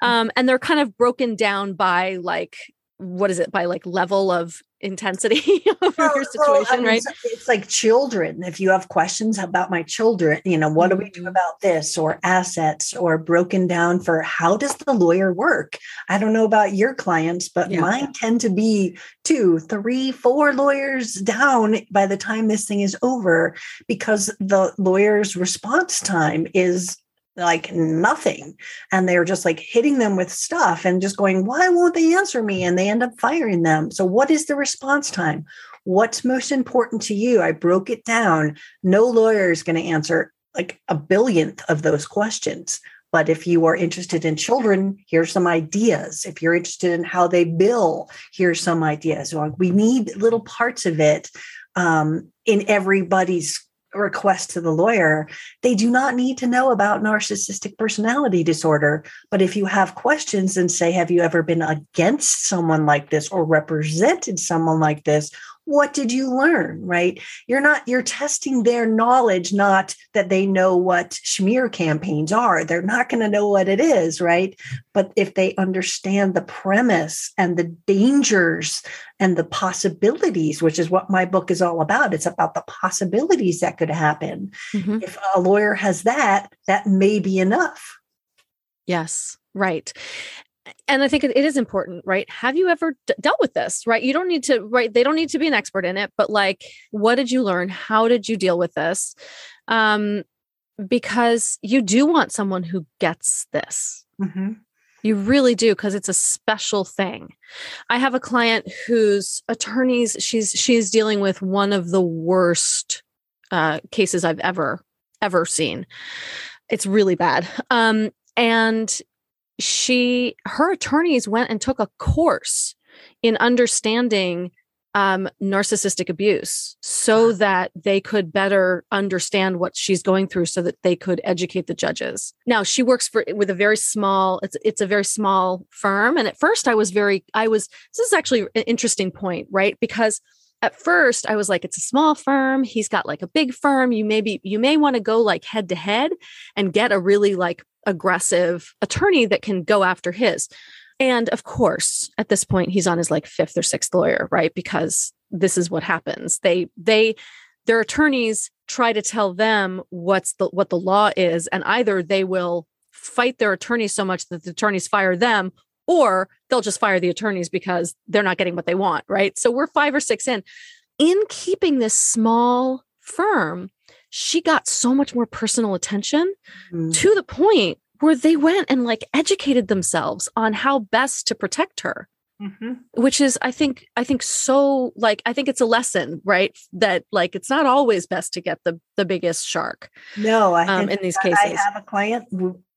Speaker 2: Mm. Um, and they're kind of broken down by like what is it by like level of intensity of
Speaker 3: Well,
Speaker 2: your
Speaker 3: well, I
Speaker 2: situation,
Speaker 3: mean,
Speaker 2: right?
Speaker 3: It's, like children. If you have questions about my children, you know, what do we do
Speaker 2: Mhm.
Speaker 3: about this or assets or broken down for how does the lawyer work? I don't know about your clients, but
Speaker 2: Yeah.
Speaker 3: mine tend to be two, three, four lawyers down by the time this thing is over because the lawyer's response time is like nothing. And they're just like hitting them with stuff and just going why won't they answer me? And they end up firing them. So what is the response time? What's most important to you? I broke it down. No lawyer is going to answer like a billionth of those questions. But if you are interested in children here's some ideas. If you're interested in how they bill here's some ideas. We need little parts of it um, in everybody's request to the lawyer they do not need to know about narcissistic personality disorder. But if you have questions and say have you ever been against someone like this or represented someone like this what did you learn right? You're not you're testing their knowledge not that they know what smear campaigns are. They're not going to know what it is right? But if they understand the premise and the dangers and the possibilities which is what my book is all about it's about the possibilities that could happen.
Speaker 2: Mhm.
Speaker 3: if a lawyer has that that may be enough.
Speaker 2: Yes, right. And I think it, is important, right? Have you ever d- dealt with this, right? You don't need to, right? They don't need to be an expert in it, but like, what did you learn? How did you deal with this? Um, because you do want someone who gets this.
Speaker 3: Mhm.
Speaker 2: You really do because it's a special thing. I have a client whose attorneys she's she's dealing with one of the worst uh, cases I've ever ever seen. It's really bad. Um, and she her attorneys went and took a course in understanding um, narcissistic abuse so that they could better understand what she's going through so that they could educate the judges. Now she works for with a very small it's it's a very small firm. And at first i was very i was this is actually an interesting point right? Because at first i was like it's a small firm he's got like a big firm you maybe you may want to go like head to head and get a really like aggressive attorney that can go after his and of course, at this point, he's on his like fifth or sixth lawyer, right? Because this is what happens. They they their attorneys try to tell them what's the what the law is, and either they will fight their attorney so much that the attorneys fire them, or they'll just fire the attorneys because they're not getting what they want, right? So we're five or six in. In keeping this small firm, she got so much more personal attention
Speaker 3: Mm.
Speaker 2: to the point where they went and like educated themselves on how best to protect her
Speaker 3: Mhm.
Speaker 2: which is i think i think so like i think it's a lesson right that like it's not always best to get the the biggest shark
Speaker 3: No, I
Speaker 2: um,
Speaker 3: think
Speaker 2: in these
Speaker 3: cases, I have a client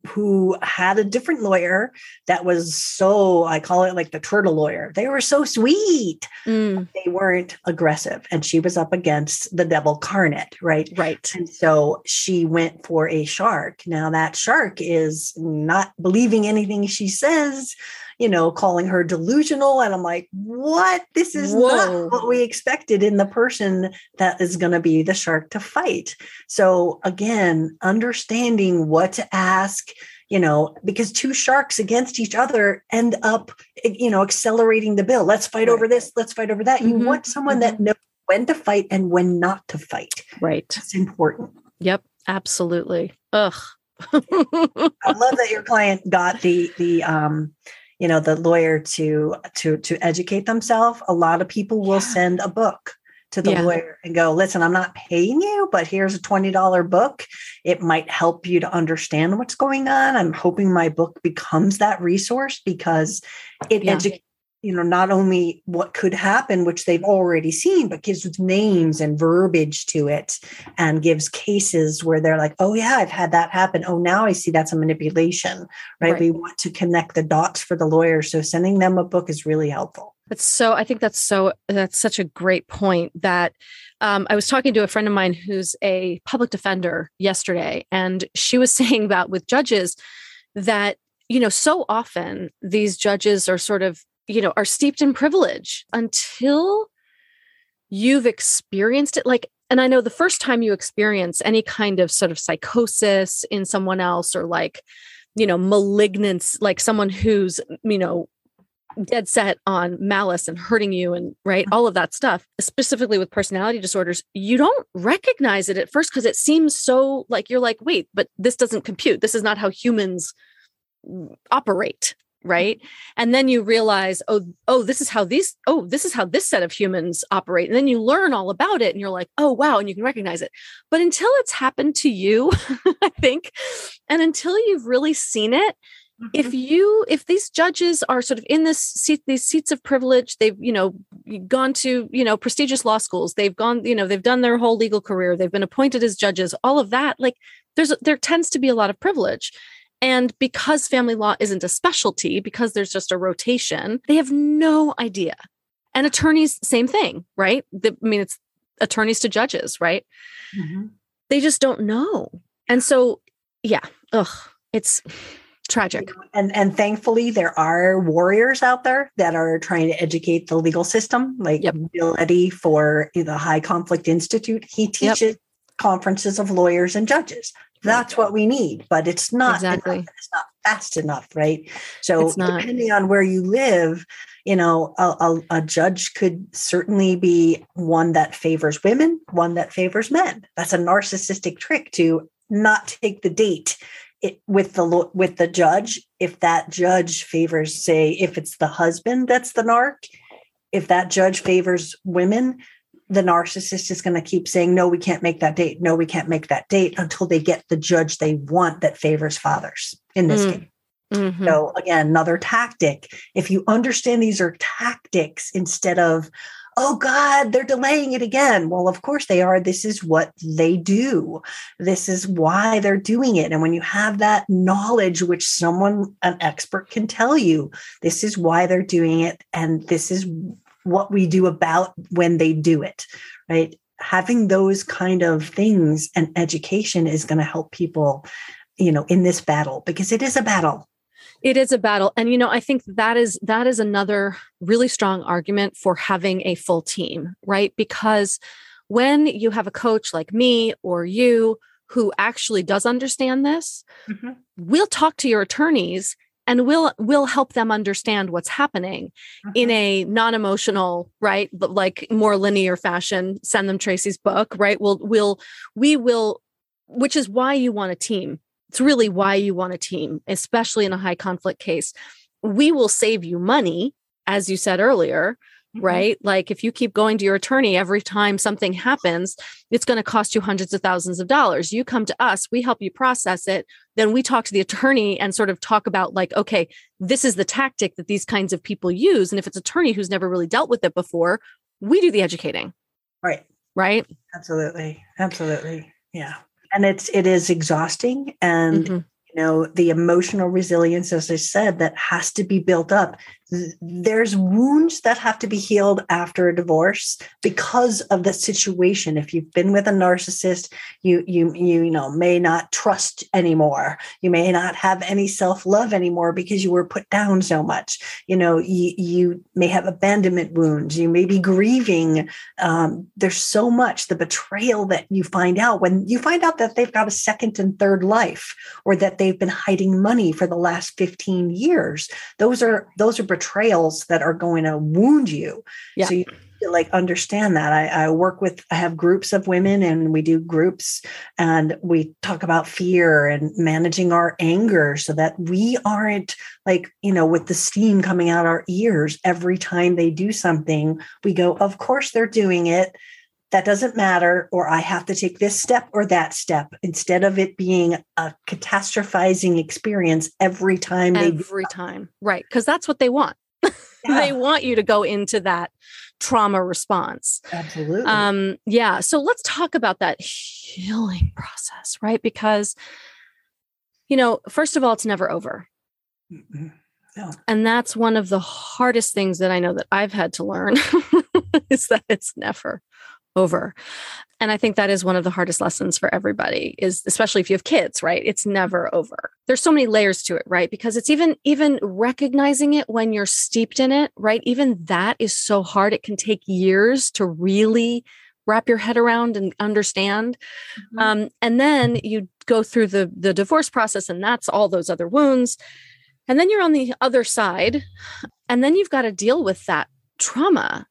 Speaker 3: who, had a different lawyer that was so I call it like the turtle lawyer. They were so sweet.
Speaker 2: Mm,
Speaker 3: They weren't aggressive, and she was up against the devil carnet, right?
Speaker 2: right
Speaker 3: And so she went for a shark. Now that shark is not believing anything she says, you know, calling her delusional. And I'm like, what? This is
Speaker 2: Whoa.
Speaker 3: not what we expected in the person that is going to be the shark to fight. So again, understanding what to ask, you know, because two sharks against each other end up, eh, you know, accelerating the bill. Let's fight over this. Let's fight over that. You
Speaker 2: Mhm,
Speaker 3: want someone that knows when to fight and when not to fight.
Speaker 2: right
Speaker 3: It's important.
Speaker 2: yep absolutely ugh
Speaker 3: I love that your client got the the um you know the lawyer to to to educate themselves. A lot of people will
Speaker 2: Yeah.
Speaker 3: send a book to the
Speaker 2: Yeah.
Speaker 3: lawyer and go, listen, I'm not paying you, but here's a $20 book. It might help you to understand what's going on. I'm hoping my book becomes that resource because it
Speaker 2: Yeah.
Speaker 3: educates you know not only what could happen which they've already seen but gives names and verbiage to it and gives cases where they're like oh yeah i've had that happen. Oh now i see that's a manipulation right,
Speaker 2: Right.
Speaker 3: we want to connect the dots for the lawyer. So sending them a book is really helpful.
Speaker 2: That's so, I think that's so, that's such a great point that um, I was talking to a friend of mine who's a public defender yesterday, and she was saying about with judges that, you know, so often these judges are sort of, you know, are steeped in privilege until you've experienced it. Like, and I know the first time you experience any kind of sort of psychosis in someone else or like, you know, malignance, like someone who's, you know, dead set on malice and hurting you and right
Speaker 3: Mm-hmm.
Speaker 2: all of that stuff specifically with personality disorders you don't recognize it at first because it seems so like you're like wait but this doesn't compute this is not how humans operate right? And then you realize oh oh this is how these oh this is how this set of humans operate. And then you learn all about it and you're like oh wow and you can recognize it. But until it's happened to you i think and until you've really seen it if mm-hmm. you if these judges are sort of in this seat these seats of privilege they've you know gone to you know prestigious law schools they've gone you know they've done their whole legal career they've been appointed as judges all of that like there's there tends to be a lot of privilege and because family law isn't a specialty because there's just a rotation they have no idea. And attorneys same thing right? I mean it's attorneys to judges right?
Speaker 3: Mhm.
Speaker 2: they just don't know. And so yeah ugh it's tragic.
Speaker 3: And and thankfully there are warriors out there that are trying to educate the legal system like
Speaker 2: Yep.
Speaker 3: bill eddy for the high conflict institute. He teaches conferences of lawyers and judges that's what we need but it's not
Speaker 2: Exactly.
Speaker 3: enough, it's not fast enough right? So depending on where you live you know a, a, a judge could certainly be one that favors women one that favors men. That's a narcissistic trick to not take the date it, with the with the judge. If that judge favors say if it's the husband that's the narc if that judge favors women the narcissist is going to keep saying no we can't make that date no we can't make that date until they get the judge they want that favors fathers in this
Speaker 2: Mm.
Speaker 3: case
Speaker 2: Mhm.
Speaker 3: so again, another tactic. If you understand these are tactics instead of, oh God, they're delaying it again. Well, of course they are. This is what they do. This is why they're doing it. And when you have that knowledge, which someone, an expert can tell you, this is why they're doing it. And this is what we do about when they do it, right? Having those kind of things and education is going to help people, you know, in this battle because it is a battle.
Speaker 2: It is a battle. And you know, I think that is that is another really strong argument for having a full team, right? Because when you have a coach like me or you who actually does understand this,
Speaker 3: Mhm.
Speaker 2: we'll talk to your attorneys and we'll we'll help them understand what's happening in mm-hmm. a non-emotional right but like more linear fashion. Send them tracy's book right? We'll we'll we will which is why you want a team. It's really why you want a team especially in a high conflict case. We will save you money as you said earlier. Right like if you keep going to your attorney every time something happens it's going to cost you hundreds of thousands of dollars you come to us we help you process it then we talk to the attorney and sort of talk about like okay this is the tactic that these kinds of people use and if it's attorney who's never really dealt with it before we do the educating
Speaker 3: Right.
Speaker 2: right
Speaker 3: Absolutely. Absolutely. Yeah. And it's it is exhausting and
Speaker 2: Mhm.
Speaker 3: Know the emotional resilience as i said that has to be built up. There's wounds that have to be healed after a divorce because of the situation. If you've been with a narcissist you you you, know may not trust anymore. You may not have any self-love anymore because you were put down so much. You know you, you may have abandonment wounds. You may be grieving. Um, there's so much the betrayal that you find out when you find out that they've got a second and third life or that they've been hiding money for the last 15 years. Those are those are betrayals that are going to wound you.
Speaker 2: Yeah.
Speaker 3: so you like understand that. I, I work with i have groups of women and we do groups and we talk about fear and managing our anger so that we aren't like you know with the steam coming out our ears every time they do something we go of course they're doing it that doesn't matter or i have to take this step or that step instead of it being a catastrophizing experience every time
Speaker 2: every time right because that's what they want. They want you to go into that trauma response.
Speaker 3: Absolutely.
Speaker 2: Um yeah so let's talk about that healing process right because you know first of all it's never over.
Speaker 3: Mhm.
Speaker 2: and that's one of the hardest things that i know that i've had to learn is that it's never over. And i think that is one of the hardest lessons for everybody is especially if you have kids right? It's never over. There's so many layers to it right? Because it's even even recognizing it when you're steeped in it right? Even that is so hard. It can take years to really wrap your head around and understand.
Speaker 3: Mhm.
Speaker 2: um, and then you go through the the divorce process and that's all those other wounds. And then you're on the other side, and then you've got to deal with that trauma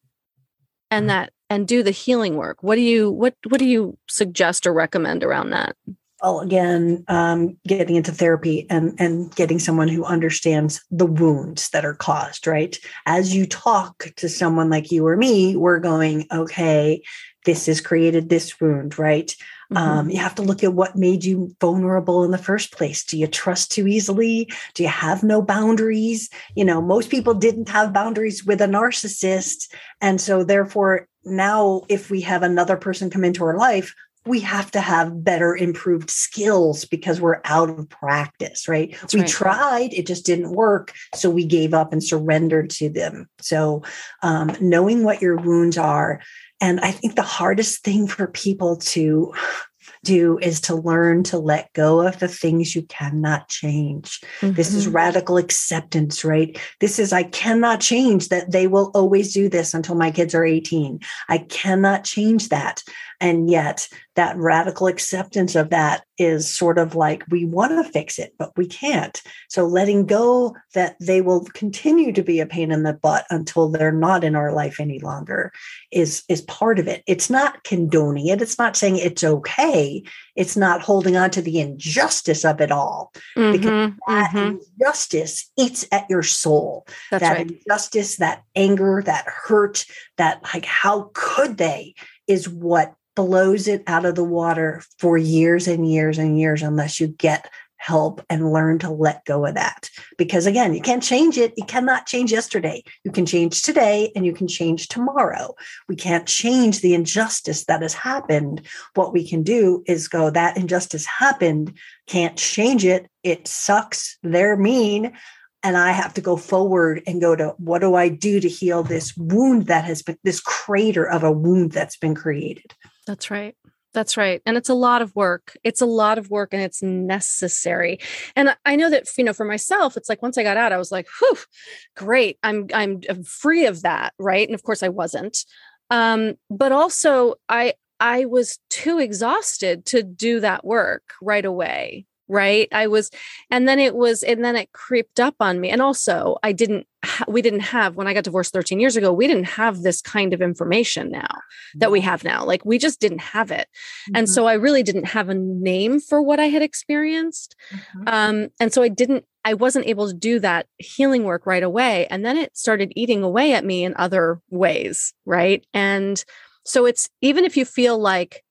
Speaker 2: and that and do the healing work. What do you what what do you suggest or recommend around that?
Speaker 3: well again um, getting into therapy and and getting someone who understands the wounds that are caused right as you talk to someone like you or me we're going okay this has created this wound right mm-hmm. um, you have to look at what made you vulnerable in the first place do you trust too easily do you have no boundaries you know most people didn't have boundaries with a narcissist and so therefore now if we have another person come into our life we have to have better improved skills because we're out of practice, right? That's we right. tried, it just didn't work. So we gave up and surrendered to them. So um, knowing what your wounds are. And I think the hardest thing for people to do is to learn to let go of the things you cannot change. Mm-hmm. This is mm-hmm. radical acceptance, right? This is, I cannot change that they will always do this until my kids are 18. I cannot change that. And yet, that radical acceptance of that is sort of like we want to fix it, but we can't. So, letting go that they will continue to be a pain in the butt until they're not in our life any longer is, is part of it. It's not condoning it, it's not saying it's okay. It's not holding on to the injustice of it all mm-hmm, because that mm-hmm. injustice eats at your soul. That's that right. injustice, that anger, that hurt, that like, how could they? is what blows it out of the water for years and years and years unless you get help and learn to let go of that. Because again, you can't change it. You cannot change yesterday. You can change today and you can change tomorrow. We can't change the injustice that has happened. What we can do is go, that injustice happened, can't change it. It sucks. They're mean. And I have to go forward and go to what do I do to heal this wound that has been this crater of a wound that's been created.
Speaker 2: That's right. That's right. And it's a lot of work. It's a lot of work and it's necessary. And I know that, you know, for myself, it's like once I got out, I was like, whew, great. I'm I'm free of that. Right. And of course I wasn't. Um, but also I I was too exhausted to do that work right away right? I was and then it was and then it creeped up on me. And also i didn't ha- we didn't have when i got divorced 13 years ago we didn't have this kind of information now that we have now. Like we just didn't have it. Mm-hmm. and so i really didn't have a name for what i had experienced mm-hmm. um and so i didn't i wasn't able to do that healing work right away. And then it started eating away at me in other ways right? And so it's even if you feel like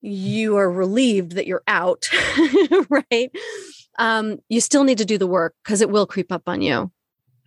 Speaker 2: you are relieved that you're out, right? Um, you still need to do the work because it will creep up on you.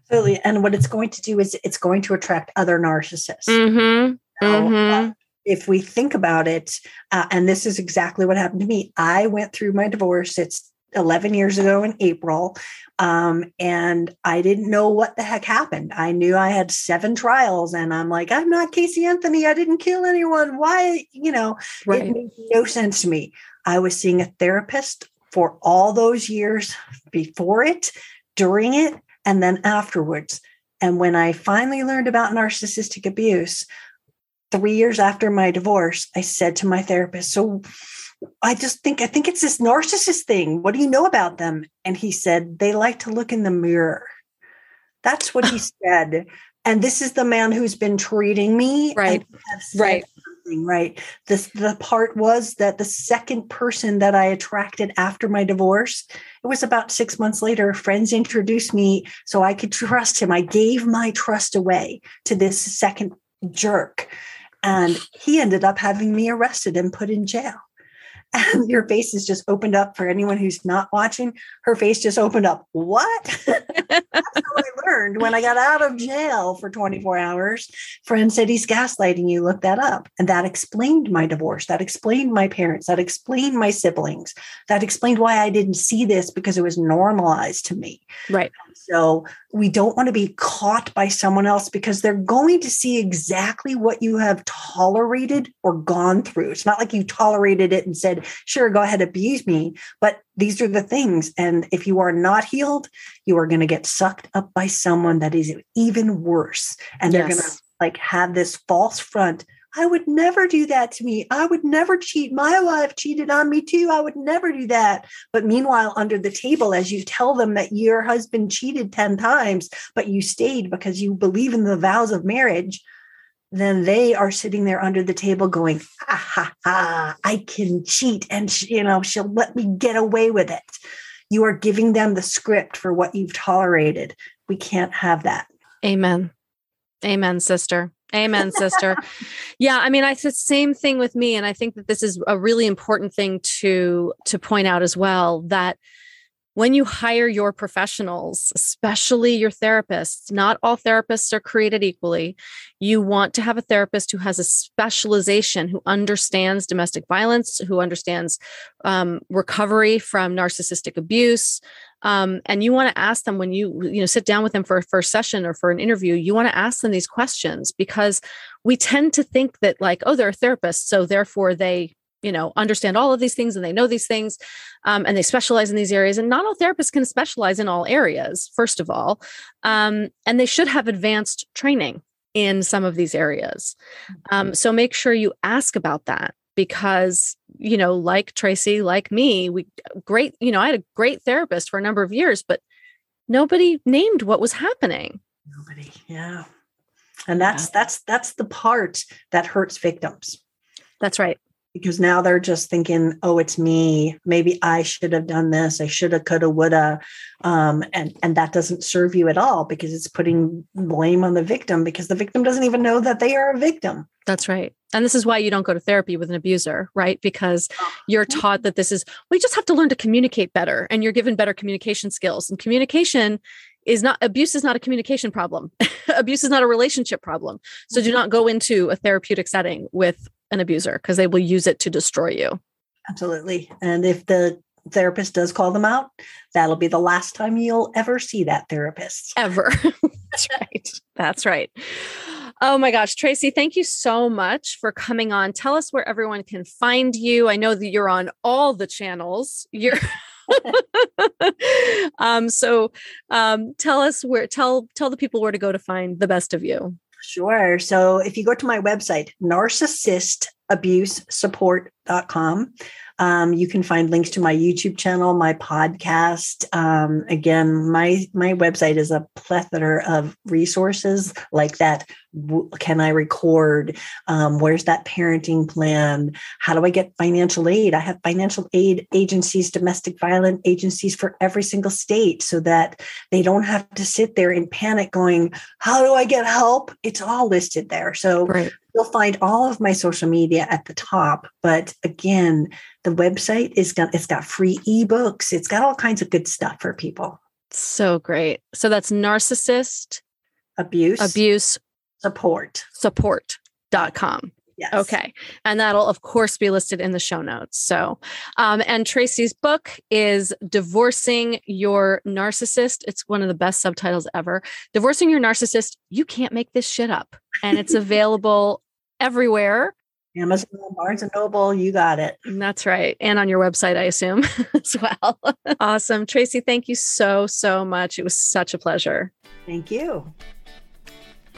Speaker 3: Absolutely. And what it's going to do is it's going to attract other narcissists.
Speaker 2: Mm-hmm. So, mm-hmm. Uh,
Speaker 3: if we think about it, uh, and this is exactly what happened to me, I went through my divorce. It's 11 years ago in April. Um, and I didn't know what the heck happened. I knew I had seven trials, and I'm like, I'm not Casey Anthony. I didn't kill anyone. Why? You know, right. it made no sense to me. I was seeing a therapist for all those years before it, during it, and then afterwards. And when I finally learned about narcissistic abuse, three years after my divorce, I said to my therapist, So, I just think I think it's this narcissist thing. What do you know about them? And he said they like to look in the mirror. That's what he said. And this is the man who's been treating me.
Speaker 2: Right. Right.
Speaker 3: Right. This the part was that the second person that I attracted after my divorce, it was about six months later. Friends introduced me so I could trust him. I gave my trust away to this second jerk. And he ended up having me arrested and put in jail your face is just opened up for anyone who's not watching. Her face just opened up. What? That's how I learned when I got out of jail for 24 hours. Friend said he's gaslighting you. Look that up. And that explained my divorce. That explained my parents. That explained my siblings. That explained why I didn't see this because it was normalized to me.
Speaker 2: Right.
Speaker 3: So we don't want to be caught by someone else because they're going to see exactly what you have tolerated or gone through. It's not like you tolerated it and said, sure, go ahead, abuse me. But these are the things. And if you are not healed, you are going to get sucked up by someone that is even worse. And they're going to like have this false front I would never do that to me. I would never cheat. My wife cheated on me too. I would never do that. But meanwhile, under the table, as you tell them that your husband cheated 10 times, but you stayed because you believe in the vows of marriage, then they are sitting there under the table going, ha ha ha, I can cheat and, sh- you know, she'll let me get away with it. You are giving them the script for what you've tolerated. We can't have that.
Speaker 2: Amen. Amen, sister. Amen, sister. yeah, I mean, I the same thing with me, and I think that this is a really important thing to to point out as well. That when you hire your professionals, especially your therapists, not all therapists are created equally. You want to have a therapist who has a specialization, who understands domestic violence, who understands um, recovery from narcissistic abuse. Um, and you want to ask them when you you know sit down with them for a first session or for an interview you want to ask them these questions because we tend to think that like oh they're a therapist so therefore they you know understand all of these things and they know these things um, and they specialize in these areas. And not all therapists can specialize in all areas first of all um, and they should have advanced training in some of these areas. Um,
Speaker 3: Mm-hmm.
Speaker 2: so make sure you ask about that because you know like tracy like me we great you know i had a great therapist for a number of years but nobody named what was happening
Speaker 3: Nobody. Yeah. And that's that's that's the part that hurts victims.
Speaker 2: that's right
Speaker 3: because now they're just thinking, oh, it's me. Maybe I should have done this. I should have, could have, would have. Um, and, and that doesn't serve you at all because it's putting blame on the victim because the victim doesn't even know that they are a victim.
Speaker 2: That's right. And this is why you don't go to therapy with an abuser, right? Because you're oh, taught that this is, we just have to learn to communicate better and you're given better communication skills. And communication is not, abuse is not a communication problem. abuse is not a relationship problem. So do mm-hmm. not go into a therapeutic setting with an abuser because they will use it to destroy you.
Speaker 3: Absolutely. And if the therapist does call them out, that'll be the last time you'll ever see that therapist.
Speaker 2: Ever. That's right. That's right. Oh my gosh, Tracy, thank you so much for coming on. Tell us where everyone can find you. I know that you're on all the channels. You're um so um tell us where tell tell the people where to go to find the best of you.
Speaker 3: Sure. So if you go to my website, narcissistabusesupport.com, um, you can find links to my YouTube channel, my podcast. Um, again, my my website is a plethora of resources like that. Can I record? Um, where's that parenting plan? How do I get financial aid? I have financial aid agencies, domestic violence agencies for every single state, so that they don't have to sit there in panic, going, "How do I get help?" It's all listed there. So
Speaker 2: Right.
Speaker 3: You'll find all of my social media at the top, but again, the website is got it's got free ebooks. It's got all kinds of good stuff for people.
Speaker 2: So great. So that's narcissist
Speaker 3: Abuse,
Speaker 2: abuse
Speaker 3: support.
Speaker 2: support.com.
Speaker 3: Yes.
Speaker 2: Okay. And that'll, of course, be listed in the show notes. So, um, and Tracy's book is Divorcing Your Narcissist. It's one of the best subtitles ever. Divorcing Your Narcissist. You can't make this shit up. And it's available everywhere.
Speaker 3: Amazon, Barnes and Noble, you got it.
Speaker 2: That's right. And on your website, I assume as well. awesome. Tracy, thank you so, so much. It was such a pleasure.
Speaker 3: Thank you.